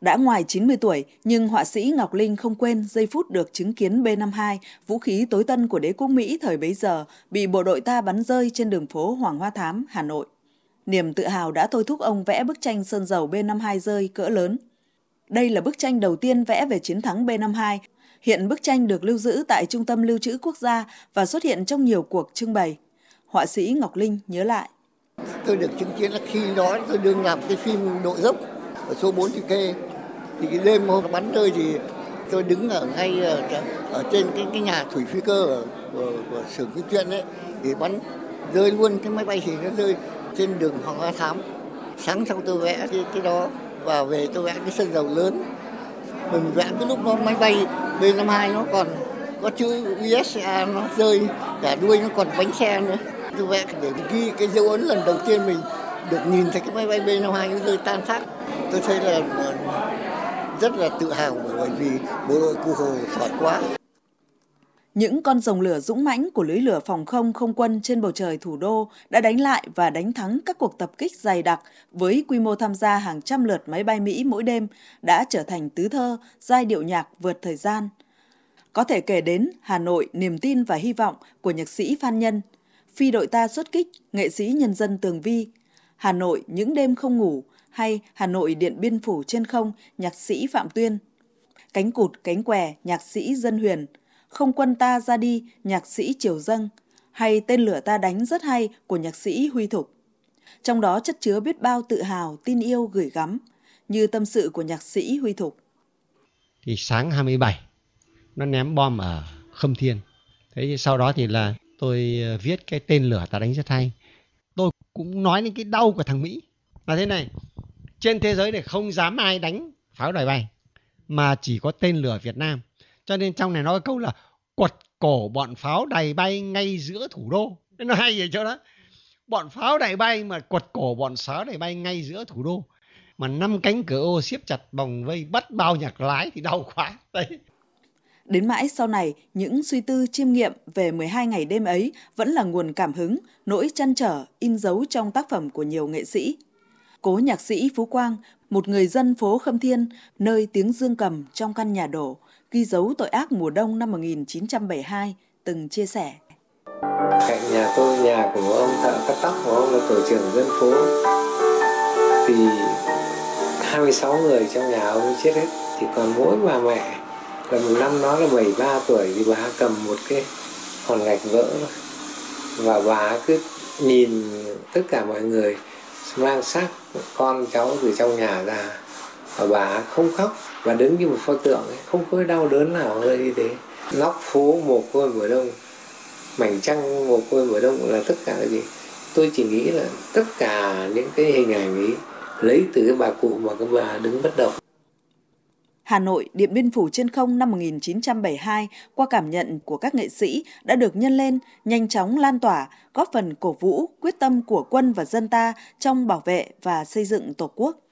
Đã ngoài 90 tuổi, nhưng họa sĩ Ngọc Linh không quên giây phút được chứng kiến B-52, vũ khí tối tân của đế quốc Mỹ thời bấy giờ, bị bộ đội ta bắn rơi trên đường phố Hoàng Hoa Thám, Hà Nội. Niềm tự hào đã thôi thúc ông vẽ bức tranh sơn dầu B-52 rơi cỡ lớn. Đây là bức tranh đầu tiên vẽ về chiến thắng B-52. Hiện bức tranh được lưu giữ tại Trung tâm Lưu trữ Quốc gia và xuất hiện trong nhiều cuộc trưng bày. Họa sĩ Ngọc Linh nhớ lại. Tôi được chứng kiến là khi đó tôi đương làm cái phim đội dốc ở số 4 chữ Kê. Thì cái đêm hôm bắn rơi thì tôi đứng ở ngay ờ, ở, ở trên cái, cái nhà thủy phi cơ ở, của, của xưởng phim chuyện ấy thì bắn rơi luôn cái máy bay thì nó rơi trên đường Hoàng Hoa Thám. Sáng sau tôi vẽ cái, cái đó và về tôi vẽ cái sân dầu lớn. Mình vẽ cái lúc đó máy bay B-52 nó còn có chữ USA nó rơi cả đuôi nó còn bánh xe nữa tôi vẽ để ghi cái dấu ấn lần đầu tiên mình được nhìn thấy cái máy bay B-52 chúng tôi tan xác tôi thấy là ờ, rất là tự hào bởi vì bộ đội cụ Hồ giỏi quá những con rồng lửa dũng mãnh của lưới lửa phòng không không quân trên bầu trời thủ đô đã đánh lại và đánh thắng các cuộc tập kích dày đặc với quy mô tham gia hàng trăm lượt máy bay Mỹ mỗi đêm đã trở thành tứ thơ, giai điệu nhạc vượt thời gian. Có thể kể đến Hà Nội niềm tin và hy vọng của nhạc sĩ Phan Nhân, Phi đội ta xuất kích, nghệ sĩ nhân dân Tường Vi, Hà Nội những đêm không ngủ hay Hà Nội điện biên phủ trên không, nhạc sĩ Phạm Tuyên. Cánh cụt cánh què, nhạc sĩ Dân Huyền, Không quân ta ra đi, nhạc sĩ Triều Dâng, hay Tên lửa ta đánh rất hay của nhạc sĩ Huy Thục. Trong đó chất chứa biết bao tự hào, tin yêu gửi gắm, như tâm sự của nhạc sĩ Huy Thục. Thì sáng 27, nó ném bom ở Khâm Thiên. Thế sau đó thì là tôi ờ, viết cái tên lửa ta đánh rất hay. Tôi cũng nói đến cái đau của thằng Mỹ là thế này. Trên thế giới này không dám ai đánh pháo đài bay mà chỉ có tên lửa Việt Nam. Cho nên trong này nói câu là quật cổ bọn pháo đài bay ngay giữa thủ đô. Nó hay vậy cho đó. Bọn pháo đài bay mà quật cổ bọn pháo đài bay ngay giữa thủ đô. Mà năm cánh cửa ô siết chặt vòng vây, bắt bao nhạc lái thì đau quá. Đấy. Đến mãi sau này, những suy tư chiêm nghiệm về 12 ngày đêm ấy vẫn là nguồn cảm hứng, nỗi chăn trở, in dấu trong tác phẩm của nhiều nghệ sĩ. Cố nhạc sĩ Phú Quang, một người dân phố Khâm Thiên, nơi tiếng dương cầm trong căn nhà đổ, ghi dấu tội ác mùa đông năm 1972, từng chia sẻ. Cạnh nhà tôi, nhà của ông thợ cắt tóc của ông là tổ trưởng dân phố. Thì 26 người trong nhà ông chết hết, chỉ còn mỗi bà mẹ là một năm đó là 73 tuổi thì bà cầm một cái hòn gạch vỡ và bà cứ nhìn tất cả mọi người mang xác con cháu từ trong nhà ra. Và bà không khóc và đứng như một pho tượng ấy, không có đau đớn nào hơi như thế. Nóc phố mồ côi mùa đông mảnh trăng mồ côi mùa đông là tất cả là gì? Tôi chỉ nghĩ là tất cả những cái hình ảnh ấy lấy từ cái bà cụ mà cái bà đứng bất động. Hà Nội, Điện Biên Phủ trên không năm 1972 qua cảm nhận của các nghệ sĩ đã được nhân lên, nhanh chóng lan tỏa, góp phần cổ vũ quyết tâm của quân và dân ta trong bảo vệ và xây dựng Tổ quốc.